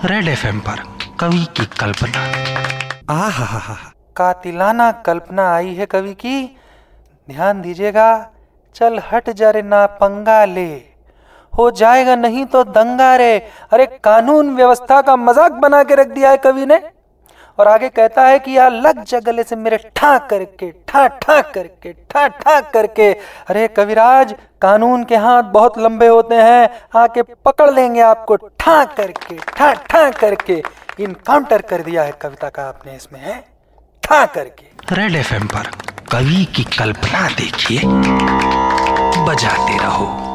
Red FM पर कवि की कल्पना। आ हा हा हा कातिलाना कल्पना आई है कवि की। ध्यान दीजिएगा, चल हट जा रे ना पंगा ले। हो जाएगा नहीं तो दंगा रे। अरे कानून व्यवस्था का मज़ाक बना के रख दिया है कवि ने। और आगे कहता है कि यार लग जा गले से मेरे ठा करके, ठा ठा करके, ठा ठा करके। अरे कविराज, कानून के हाथ बहुत लंबे होते हैं, आके पकड़ लेंगे आपको, ठा करके, ठा ठा करके। इनकाउंटर कर दिया है कविता का आपने इसमें, है? ठा करके। रेड एफ़ पर कवि की कल्पना देखिए, बजाते रहो।